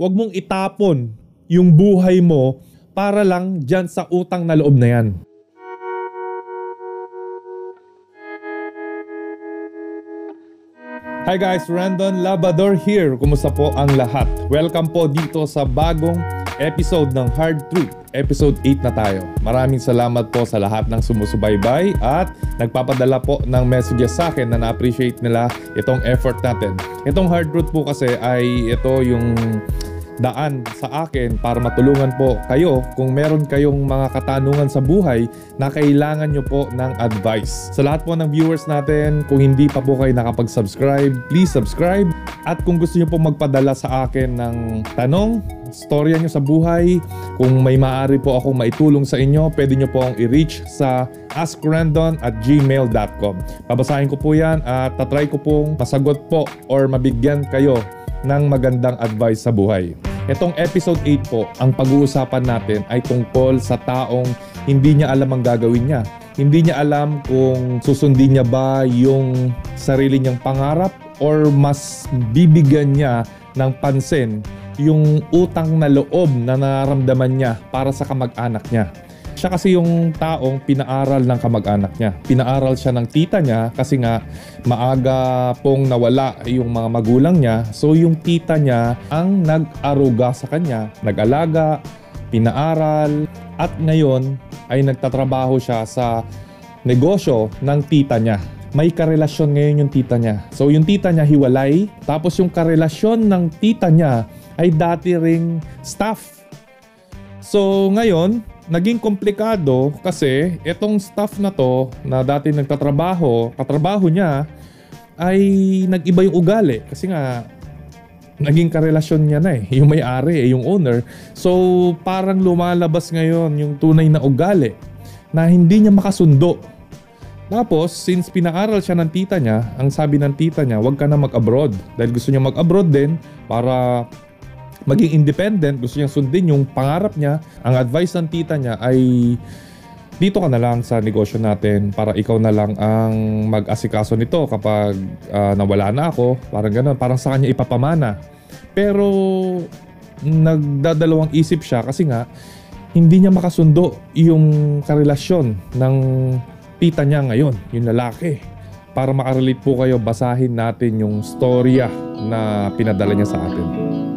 wag mong itapon yung buhay mo para lang dyan sa utang na loob na yan. Hi guys, Randon Labador here. Kumusta po ang lahat? Welcome po dito sa bagong episode ng Hard Truth. Episode 8 na tayo. Maraming salamat po sa lahat ng sumusubaybay at nagpapadala po ng messages sa akin na na-appreciate nila itong effort natin. Itong Hard Truth po kasi ay ito yung daan sa akin para matulungan po kayo kung meron kayong mga katanungan sa buhay na kailangan nyo po ng advice. Sa lahat po ng viewers natin, kung hindi pa po kayo nakapag-subscribe, please subscribe. At kung gusto nyo po magpadala sa akin ng tanong, storya nyo sa buhay, kung may maaari po akong maitulong sa inyo, pwede nyo po akong i-reach sa askrandon at gmail.com. Babasahin ko po yan at tatry ko pong masagot po or mabigyan kayo ng magandang advice sa buhay. Itong episode 8 po, ang pag-uusapan natin ay tungkol sa taong hindi niya alam ang gagawin niya. Hindi niya alam kung susundin niya ba yung sarili niyang pangarap or mas bibigyan niya ng pansin yung utang na loob na nararamdaman niya para sa kamag-anak niya. Siya kasi yung taong pinaaral ng kamag-anak niya. Pinaaral siya ng tita niya kasi nga maaga pong nawala yung mga magulang niya. So yung tita niya ang nag-aruga sa kanya, nag-alaga, pinaaral, at ngayon ay nagtatrabaho siya sa negosyo ng tita niya may karelasyon ngayon yung tita niya. So yung tita niya hiwalay, tapos yung karelasyon ng tita niya ay dati ring staff. So ngayon, naging komplikado kasi itong staff na to na dati nagtatrabaho, katrabaho niya ay nag-iba yung ugali kasi nga naging karelasyon niya na eh, yung may-ari eh, yung owner. So parang lumalabas ngayon yung tunay na ugali na hindi niya makasundo. Tapos, since pinaaral siya ng tita niya, ang sabi ng tita niya, huwag ka na mag-abroad. Dahil gusto niya mag-abroad din para maging independent, gusto niyang sundin yung pangarap niya, ang advice ng tita niya ay dito ka na lang sa negosyo natin para ikaw na lang ang mag-asikaso nito kapag uh, nawala na ako. Parang gano'n, parang sa kanya ipapamana. Pero nagdadalawang isip siya kasi nga hindi niya makasundo yung karelasyon ng tita niya ngayon, yung lalaki. Para makarelate po kayo, basahin natin yung storya na pinadala niya sa atin.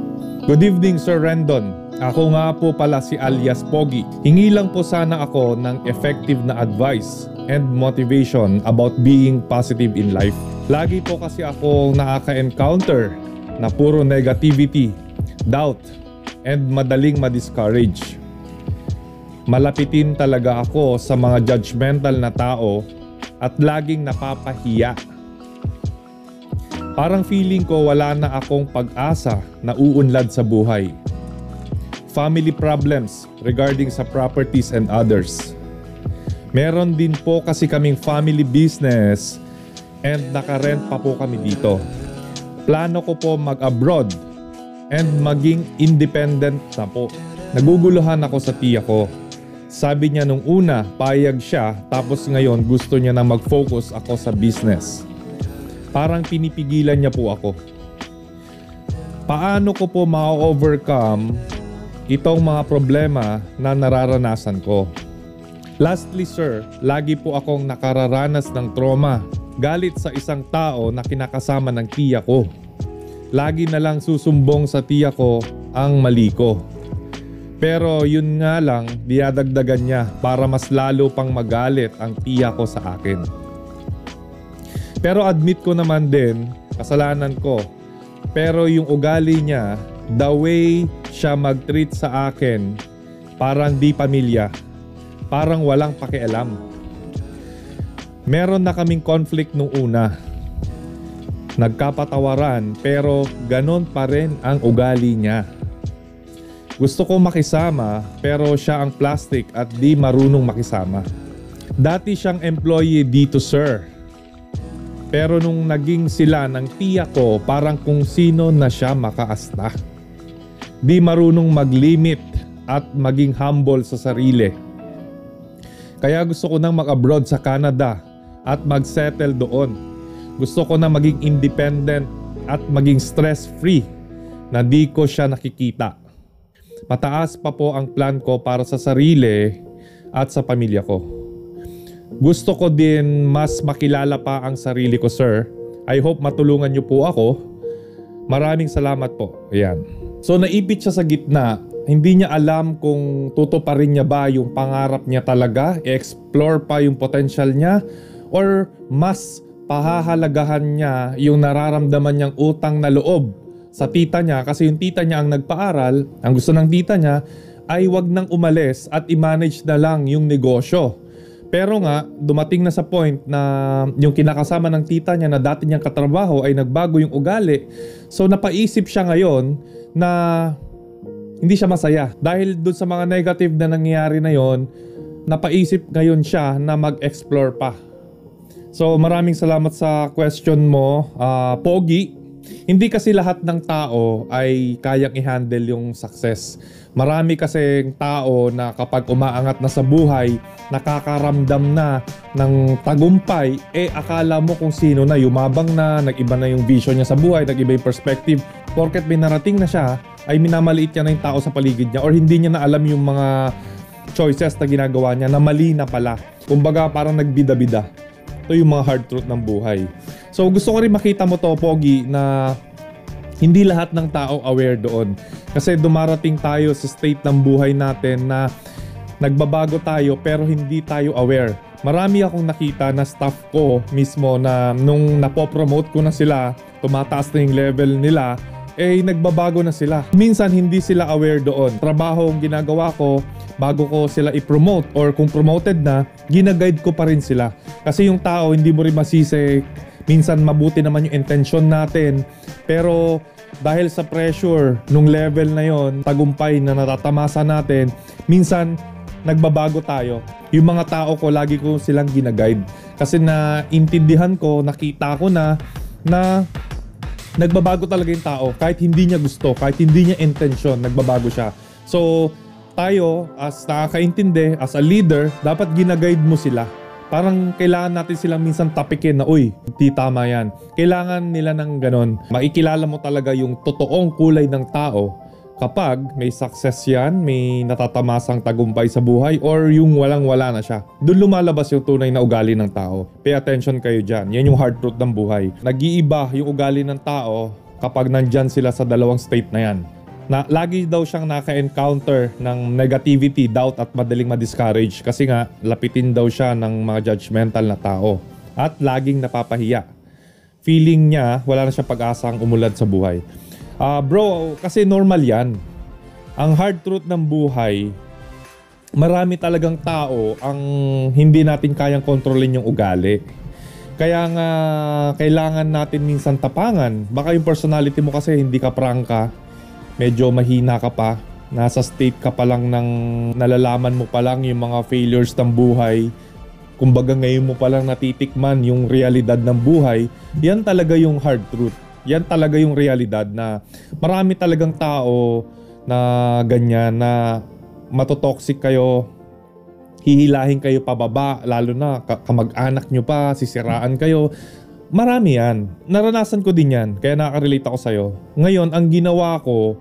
Good evening Sir Rendon. Ako nga po pala si alias Pogi. Hingi lang po sana ako ng effective na advice and motivation about being positive in life. Lagi po kasi ako nakaka-encounter na puro negativity, doubt, and madaling ma-discourage. Malapitin talaga ako sa mga judgmental na tao at laging napapahiya Parang feeling ko wala na akong pag-asa na uunlad sa buhay. Family problems regarding sa properties and others. Meron din po kasi kaming family business and nakarent pa po kami dito. Plano ko po mag-abroad and maging independent na po. Naguguluhan ako sa tiya ko. Sabi niya nung una, payag siya tapos ngayon gusto niya na mag-focus ako sa business. Parang pinipigilan niya po ako. Paano ko po ma-overcome itong mga problema na nararanasan ko? Lastly sir, lagi po akong nakararanas ng trauma galit sa isang tao na kinakasama ng tiya ko. Lagi na lang susumbong sa tiya ko ang mali ko. Pero yun nga lang, diadagdagan niya para mas lalo pang magalit ang tiya ko sa akin. Pero admit ko naman din, kasalanan ko. Pero yung ugali niya, the way siya mag-treat sa akin, parang di pamilya. Parang walang pakialam. Meron na kaming conflict nung una. Nagkapatawaran pero ganon pa rin ang ugali niya. Gusto ko makisama pero siya ang plastic at di marunong makisama. Dati siyang employee dito sir pero nung naging sila ng tiya ko, parang kung sino na siya makaasta. Di marunong mag-limit at maging humble sa sarili. Kaya gusto ko nang mag-abroad sa Canada at mag-settle doon. Gusto ko na maging independent at maging stress-free. na di ko siya nakikita. Mataas pa po ang plan ko para sa sarili at sa pamilya ko. Gusto ko din mas makilala pa ang sarili ko sir. I hope matulungan niyo po ako. Maraming salamat po. Ayan. So naipit siya sa gitna. Hindi niya alam kung tutuparin niya ba yung pangarap niya talaga, i-explore pa yung potential niya, or mas pahahalagahan niya yung nararamdaman niyang utang na loob sa tita niya kasi yung tita niya ang nagpaaral, ang gusto ng tita niya ay wag nang umalis at i-manage na lang yung negosyo. Pero nga, dumating na sa point na yung kinakasama ng tita niya na dati niyang katrabaho ay nagbago yung ugali. So napaisip siya ngayon na hindi siya masaya. Dahil dun sa mga negative na nangyayari na yon, napaisip ngayon siya na mag-explore pa. So maraming salamat sa question mo, uh, Pogi. Hindi kasi lahat ng tao ay kayang i-handle yung success. Marami kasi tao na kapag umaangat na sa buhay, nakakaramdam na ng tagumpay, eh akala mo kung sino na, yumabang na, nag-iba na yung vision niya sa buhay, nag-iba yung perspective. Porket may narating na siya, ay minamaliit niya na yung tao sa paligid niya or hindi niya na alam yung mga choices na ginagawa niya na mali na pala. Kumbaga parang nagbida-bida. Ito yung mga hard truth ng buhay. So gusto ko rin makita mo to, Pogi, na hindi lahat ng tao aware doon. Kasi dumarating tayo sa state ng buhay natin na nagbabago tayo pero hindi tayo aware. Marami akong nakita na staff ko mismo na nung napopromote ko na sila, tumataas na yung level nila, eh nagbabago na sila. Minsan hindi sila aware doon. Trabaho ang ginagawa ko, bago ko sila i-promote or kung promoted na, ginaguide ko pa rin sila. Kasi yung tao hindi mo rin masisi minsan mabuti naman yung intention natin pero dahil sa pressure nung level na yon tagumpay na natatamasa natin minsan nagbabago tayo yung mga tao ko lagi ko silang ginaguide kasi na intindihan ko nakita ko na na nagbabago talaga yung tao kahit hindi niya gusto kahit hindi niya intention nagbabago siya so tayo as nakakaintindi as a leader dapat ginaguide mo sila parang kailangan natin silang minsan tapikin na, uy, di tama yan. Kailangan nila ng ganon. Makikilala mo talaga yung totoong kulay ng tao kapag may success yan, may natatamasang tagumpay sa buhay, or yung walang-wala na siya. Doon lumalabas yung tunay na ugali ng tao. Pay attention kayo dyan. Yan yung hard truth ng buhay. Nag-iiba yung ugali ng tao kapag nandyan sila sa dalawang state na yan na lagi daw siyang naka-encounter ng negativity, doubt at madaling ma-discourage kasi nga lapitin daw siya ng mga judgmental na tao at laging napapahiya. Feeling niya wala na siyang pag-asang umulad sa buhay. Uh, bro, kasi normal yan. Ang hard truth ng buhay, marami talagang tao ang hindi natin kayang kontrolin yung ugali. Kaya nga kailangan natin minsan tapangan. Baka yung personality mo kasi hindi ka prangka, medyo mahina ka pa, nasa state ka pa lang ng nalalaman mo pa lang yung mga failures ng buhay, kumbaga ngayon mo pa lang natitikman yung realidad ng buhay, yan talaga yung hard truth. Yan talaga yung realidad na marami talagang tao na ganyan na matotoxic kayo, hihilahin kayo pababa, lalo na kamag-anak nyo pa, sisiraan kayo. Marami yan. Naranasan ko din yan, kaya nakaka-relate ako sa'yo. Ngayon, ang ginawa ko,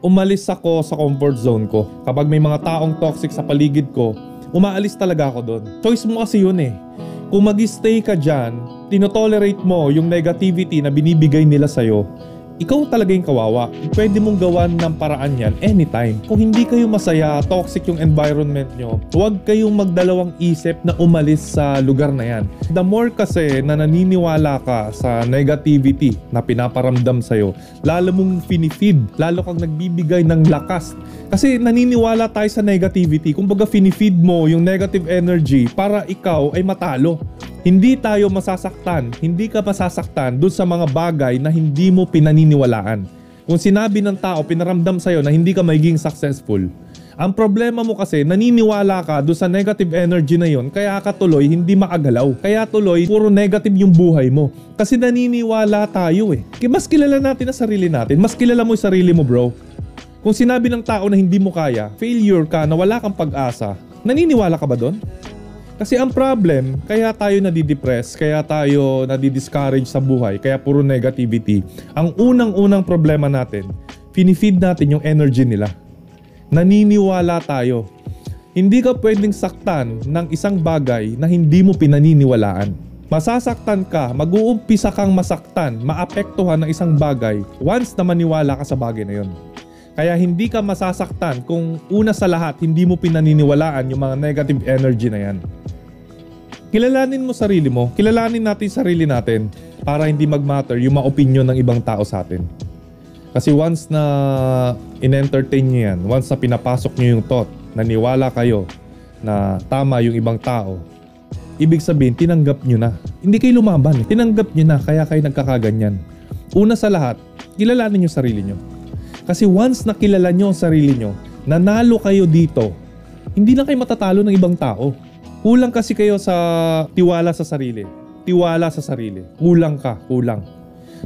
umalis ako sa comfort zone ko. Kapag may mga taong toxic sa paligid ko, umaalis talaga ako doon. Choice mo kasi yun eh. Kung mag-stay ka dyan, tinotolerate mo yung negativity na binibigay nila sa'yo, ikaw talaga yung kawawa. Pwede mong gawan ng paraan yan anytime. Kung hindi kayo masaya, toxic yung environment nyo, huwag kayong magdalawang isip na umalis sa lugar na yan. The more kasi na naniniwala ka sa negativity na pinaparamdam sa'yo, lalo mong finifeed, lalo kang nagbibigay ng lakas. Kasi naniniwala tayo sa negativity. Kung baga finifeed mo yung negative energy para ikaw ay matalo. Hindi tayo masasaktan, hindi ka masasaktan dun sa mga bagay na hindi mo pinaniniwalaan. Kung sinabi ng tao, pinaramdam sa'yo na hindi ka magiging successful, ang problema mo kasi, naniniwala ka do sa negative energy na yon, kaya ka tuloy hindi maagalaw. Kaya tuloy, puro negative yung buhay mo. Kasi naniniwala tayo eh. Mas kilala natin ang sarili natin. Mas kilala mo yung sarili mo bro. Kung sinabi ng tao na hindi mo kaya, failure ka, na wala kang pag-asa, naniniwala ka ba doon? Kasi ang problem, kaya tayo nadidepress, kaya tayo nadidiscourage sa buhay, kaya puro negativity. Ang unang-unang problema natin, Finifeed natin yung energy nila. Naniniwala tayo. Hindi ka pwedeng saktan ng isang bagay na hindi mo pinaniniwalaan. Masasaktan ka, mag-uumpisa kang masaktan, maapektuhan ng isang bagay once na maniwala ka sa bagay na yon. Kaya hindi ka masasaktan kung una sa lahat hindi mo pinaniniwalaan yung mga negative energy na yan. Kilalanin mo sarili mo, kilalanin natin sarili natin para hindi mag-matter yung mga opinion ng ibang tao sa atin. Kasi once na in-entertain nyo yan, once na pinapasok nyo yung thought, naniwala kayo na tama yung ibang tao, ibig sabihin, tinanggap nyo na. Hindi kayo lumaban, tinanggap nyo na kaya kayo nagkakaganyan. Una sa lahat, kilalanin nyo sarili nyo. Kasi once nakilala nyo ang sarili nyo, nanalo kayo dito, hindi na kayo matatalo ng ibang tao. Kulang kasi kayo sa tiwala sa sarili. Tiwala sa sarili. Kulang ka, kulang.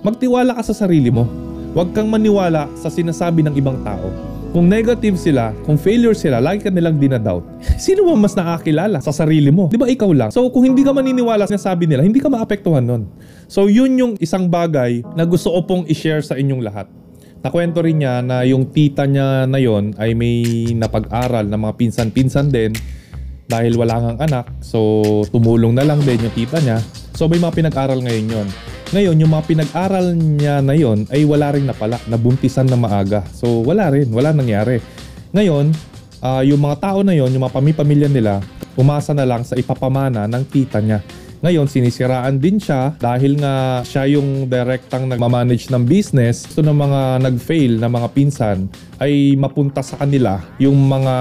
Magtiwala ka sa sarili mo. Huwag kang maniwala sa sinasabi ng ibang tao. Kung negative sila, kung failure sila, lagi ka nilang dinadoubt. Sino ba mas nakakilala sa sarili mo? Di ba ikaw lang? So kung hindi ka maniniwala sa sinasabi nila, hindi ka maapektuhan nun. So yun yung isang bagay na gusto ko pong i-share sa inyong lahat. Nakwento rin niya na yung tita niya na yon ay may napag-aral na mga pinsan-pinsan din dahil wala ngang anak. So tumulong na lang din yung tita niya. So may mga pinag-aral ngayon yon. Ngayon, yung mga pinag-aral niya na yon ay wala rin napala, nabuntisan na maaga. So wala rin, wala nangyari. Ngayon, uh, yung mga tao na yon, yung mga pamilya nila, umasa na lang sa ipapamana ng tita niya. Ngayon, sinisiraan din siya dahil nga siya yung direktang nagmamanage ng business. So ng mga nag-fail na mga pinsan ay mapunta sa kanila yung mga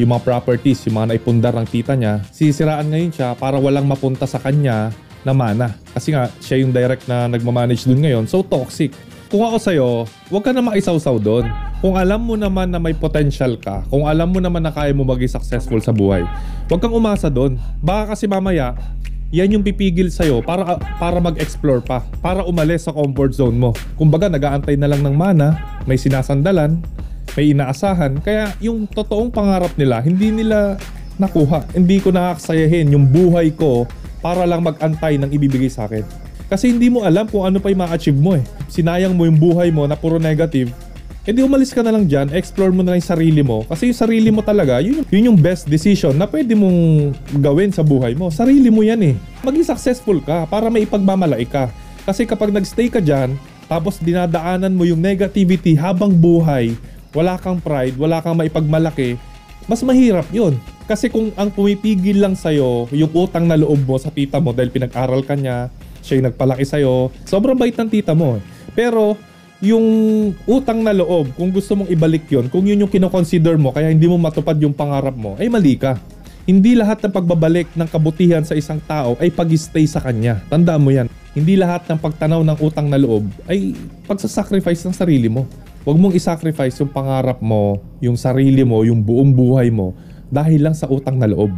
yung mga properties, yung mga naipundar ng tita niya. Sinisiraan ngayon siya para walang mapunta sa kanya na mana. Kasi nga, siya yung direct na nagmamanage dun ngayon. So toxic. Kung ako sa'yo, huwag ka na makisawsaw doon. Kung alam mo naman na may potential ka, kung alam mo naman na kaya mo maging successful sa buhay, huwag kang umasa doon. Baka kasi mamaya, yan yung pipigil sa'yo para, para mag-explore pa, para umalis sa comfort zone mo. Kumbaga, nag-aantay na lang ng mana, may sinasandalan, may inaasahan, kaya yung totoong pangarap nila, hindi nila nakuha. Hindi ko nakakasayahin yung buhay ko para lang mag-antay ng ibibigay sa akin. Kasi hindi mo alam kung ano pa yung ma-achieve mo eh. Sinayang mo yung buhay mo na puro negative, edi umalis ka na lang dyan, explore mo na lang yung sarili mo. Kasi yung sarili mo talaga, yun, yun yung best decision na pwede mong gawin sa buhay mo. Sarili mo yan eh. Maging successful ka para may ipagmamalai ka. Kasi kapag nagstay ka dyan, tapos dinadaanan mo yung negativity habang buhay, wala kang pride, wala kang maipagmalaki, mas mahirap yun. Kasi kung ang pumipigil lang sa'yo, yung utang na loob mo sa tita mo dahil pinag-aral ka niya, siya yung nagpalaki sa'yo, sobrang bait ng tita mo. Pero yung utang na loob, kung gusto mong ibalik yon, kung yun yung kinoconsider mo kaya hindi mo matupad yung pangarap mo, ay mali ka. Hindi lahat ng pagbabalik ng kabutihan sa isang tao ay pag-stay sa kanya. Tandaan mo yan. Hindi lahat ng pagtanaw ng utang na loob ay pagsasacrifice ng sarili mo. Huwag mong isacrifice yung pangarap mo, yung sarili mo, yung buong buhay mo dahil lang sa utang na loob.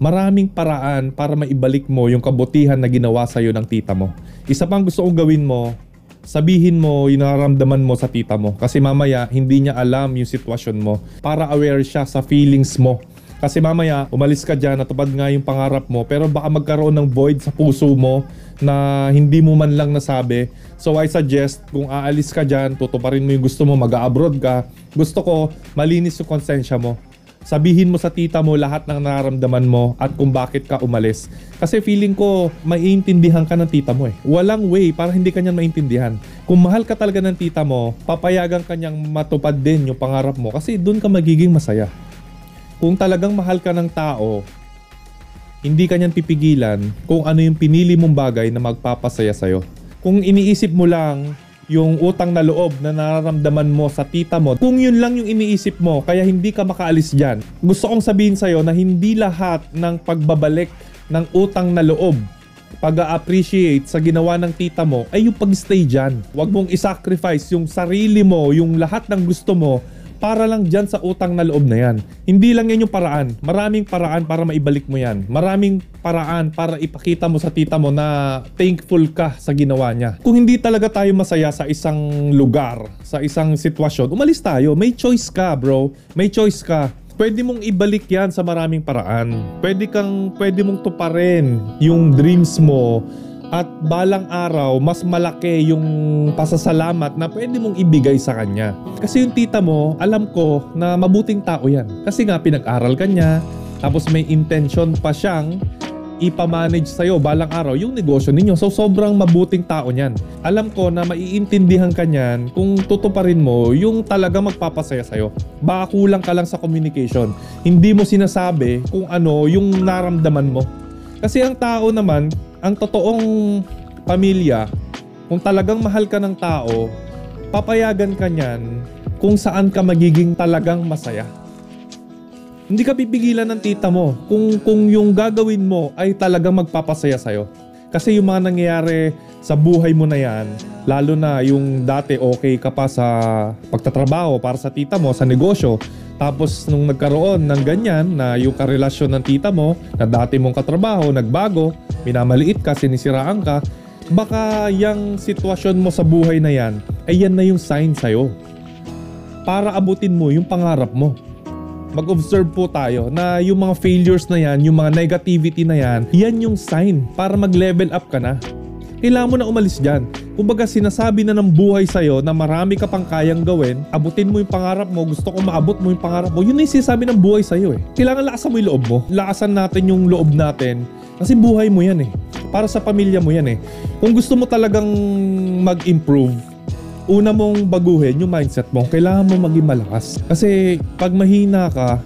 Maraming paraan para maibalik mo yung kabutihan na ginawa sa'yo ng tita mo. Isa pang gusto kong gawin mo, sabihin mo yung nararamdaman mo sa tita mo. Kasi mamaya, hindi niya alam yung sitwasyon mo. Para aware siya sa feelings mo. Kasi mamaya, umalis ka dyan, natupad nga yung pangarap mo, pero baka magkaroon ng void sa puso mo na hindi mo man lang nasabi. So I suggest, kung aalis ka dyan, tutuparin mo yung gusto mo, mag-abroad ka, gusto ko, malinis yung konsensya mo sabihin mo sa tita mo lahat ng nararamdaman mo at kung bakit ka umalis. Kasi feeling ko, maiintindihan ka ng tita mo eh. Walang way para hindi kanya maintindihan. Kung mahal ka talaga ng tita mo, papayagan kanyang matupad din yung pangarap mo kasi doon ka magiging masaya. Kung talagang mahal ka ng tao, hindi kanyan pipigilan kung ano yung pinili mong bagay na magpapasaya sa'yo. Kung iniisip mo lang yung utang na loob na nararamdaman mo sa tita mo, kung yun lang yung iniisip mo, kaya hindi ka makaalis dyan, gusto kong sabihin sa'yo na hindi lahat ng pagbabalik ng utang na loob pag-appreciate sa ginawa ng tita mo ay yung pag-stay dyan. Huwag mong isacrifice yung sarili mo, yung lahat ng gusto mo para lang dyan sa utang na loob na yan. Hindi lang yan yung paraan. Maraming paraan para maibalik mo yan. Maraming paraan para ipakita mo sa tita mo na thankful ka sa ginawa niya. Kung hindi talaga tayo masaya sa isang lugar, sa isang sitwasyon, umalis tayo. May choice ka, bro. May choice ka. Pwede mong ibalik yan sa maraming paraan. Pwede kang, pwede mong tuparin yung dreams mo at balang araw mas malaki yung pasasalamat na pwede mong ibigay sa kanya. Kasi yung tita mo, alam ko na mabuting tao yan. Kasi nga pinag-aral ka niya, tapos may intention pa siyang ipamanage sa'yo balang araw yung negosyo ninyo. So sobrang mabuting tao niyan. Alam ko na maiintindihan ka niyan kung tutuparin mo yung talaga magpapasaya sa'yo. Baka kulang ka lang sa communication. Hindi mo sinasabi kung ano yung naramdaman mo. Kasi ang tao naman, ang totoong pamilya, kung talagang mahal ka ng tao, papayagan ka niyan kung saan ka magiging talagang masaya. Hindi ka pipigilan ng tita mo kung, kung yung gagawin mo ay talagang magpapasaya sa'yo. Kasi yung mga nangyayari sa buhay mo na yan, lalo na yung dati okay ka pa sa pagtatrabaho para sa tita mo, sa negosyo, tapos nung nagkaroon ng ganyan na yung karelasyon ng tita mo na dati mong katrabaho, nagbago, minamaliit ka, sinisiraan ka, baka yung sitwasyon mo sa buhay na yan, ay yan na yung sign sa'yo. Para abutin mo yung pangarap mo mag-observe po tayo na yung mga failures na yan, yung mga negativity na yan, yan yung sign para mag-level up ka na. Kailangan mo na umalis dyan. Kumbaga sinasabi na ng buhay sa'yo na marami ka pang kayang gawin, abutin mo yung pangarap mo, gusto ko maabot mo yung pangarap mo, yun na yung sinasabi ng buhay sa'yo eh. Kailangan lakasan mo yung loob mo. Lakasan natin yung loob natin kasi buhay mo yan eh. Para sa pamilya mo yan eh. Kung gusto mo talagang mag-improve, una mong baguhin yung mindset mo, kailangan mo maging malakas. Kasi pag mahina ka,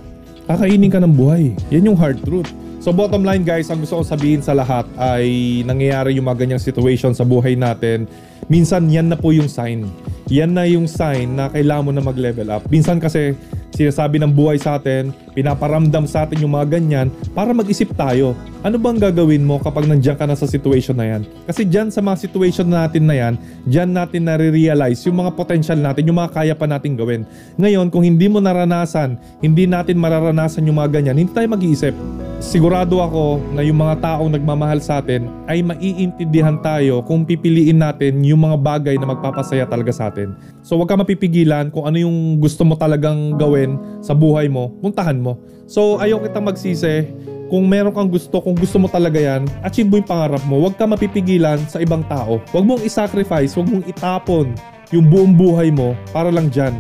kakainin ka ng buhay. Yan yung hard truth. So bottom line guys, ang gusto ko sabihin sa lahat ay nangyayari yung mga ganyang situation sa buhay natin. Minsan yan na po yung sign. Yan na yung sign na kailangan mo na mag-level up. Minsan kasi sinasabi ng buhay sa atin, pinaparamdam sa atin yung mga ganyan para mag-isip tayo. Ano bang gagawin mo kapag nandiyan ka na sa situation na yan? Kasi dyan sa mga situation natin na yan, dyan natin nare-realize yung mga potential natin, yung mga kaya pa natin gawin. Ngayon, kung hindi mo naranasan, hindi natin mararanasan yung mga ganyan, hindi tayo mag-iisip. Sigurado ako na yung mga taong nagmamahal sa atin ay maiintindihan tayo kung pipiliin natin yung mga bagay na magpapasaya talaga sa atin. So huwag ka mapipigilan kung ano yung gusto mo talagang gawin sa buhay mo, puntahan mo. So ayaw kitang magsisi kung meron kang gusto, kung gusto mo talaga yan, achieve mo yung pangarap mo. Huwag ka mapipigilan sa ibang tao. Huwag mong isacrifice, huwag mong itapon yung buong buhay mo para lang dyan.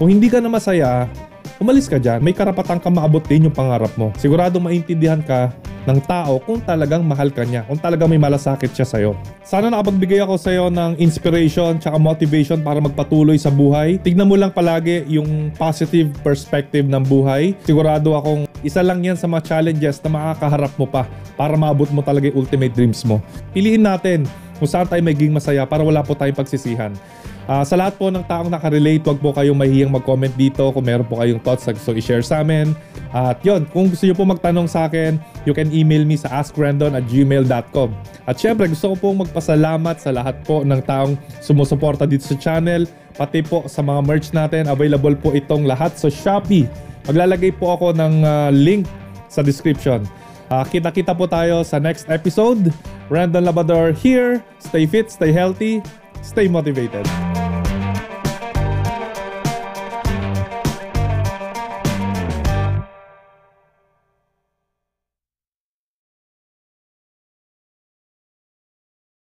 Kung hindi ka na masaya, umalis ka dyan. May karapatan ka maabot din yung pangarap mo. Sigurado maintindihan ka ng tao kung talagang mahal ka niya, kung talagang may malasakit siya sa'yo. Sana nakapagbigay ako sa'yo ng inspiration tsaka motivation para magpatuloy sa buhay. Tignan mo lang palagi yung positive perspective ng buhay. Sigurado akong isa lang yan sa mga challenges na makakaharap mo pa para maabot mo talaga yung ultimate dreams mo. Piliin natin kung saan tayo magiging masaya para wala po tayong pagsisihan. Uh, sa lahat po ng taong nakarelate, wag po kayong mahihiyang mag-comment dito kung meron po kayong thoughts na gusto i-share sa amin. At yon, kung gusto nyo po magtanong sa akin, you can email me sa askrandon at gmail.com. At syempre, gusto ko pong magpasalamat sa lahat po ng taong sumusuporta dito sa channel, pati po sa mga merch natin. Available po itong lahat sa Shopee. Maglalagay po ako ng uh, link sa description. Uh, kita-kita po tayo sa next episode. Random Labador here. Stay fit, stay healthy, Stay motivated.